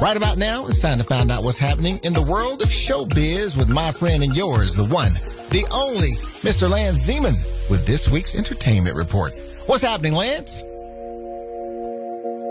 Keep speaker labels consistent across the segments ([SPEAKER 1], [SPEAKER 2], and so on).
[SPEAKER 1] Right about now, it's time to find out what's happening in the world of showbiz with my friend and yours, the one, the only, Mr. Lance Zeman, with this week's entertainment report. What's happening, Lance?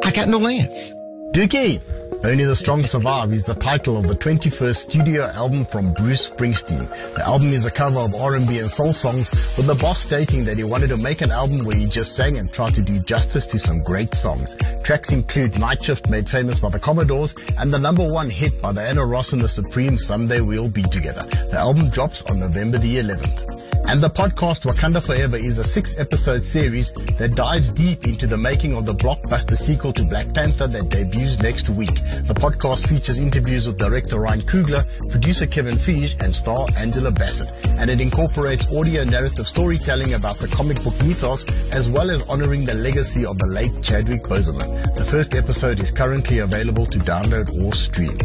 [SPEAKER 1] I got no Lance.
[SPEAKER 2] Dookie, Only the Strong Survive is the title of the 21st studio album from Bruce Springsteen. The album is a cover of R&B and soul songs with the boss stating that he wanted to make an album where he just sang and tried to do justice to some great songs. Tracks include Night Shift made famous by the Commodores and the number one hit by Diana Ross and the Supremes Someday We'll Be Together. The album drops on November the 11th. And the podcast Wakanda Forever is a six episode series that dives deep into the making of the blockbuster sequel to Black Panther that debuts next week. The podcast features interviews with director Ryan Coogler, producer Kevin Feige, and star Angela Bassett. And it incorporates audio narrative storytelling about the comic book mythos as well as honoring the legacy of the late Chadwick Boseman. The first episode is currently available to download or stream.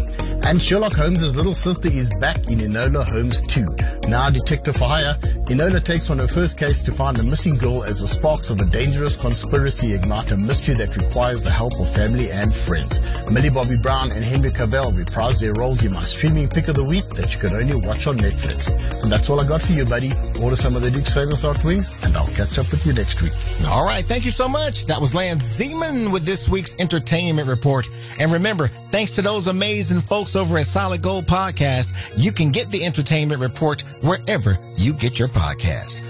[SPEAKER 2] And Sherlock Holmes' little sister is back in Enola Holmes 2. Now detective for hire, Enola takes on her first case to find a missing girl as the sparks of a dangerous conspiracy ignite a mystery that requires the help of family and friends. Millie Bobby Brown and Henry Cavill reprise their roles in my streaming pick of the week that you can only watch on Netflix. And that's all I got for you, buddy. Order some of the Duke's famous hot wings, and I'll catch up with you next week.
[SPEAKER 1] All right. Thank you so much. That was Lance Zeman with this week's entertainment report. And remember, thanks to those amazing folks over at Solid Gold Podcast, you can get the entertainment report wherever you get your podcast.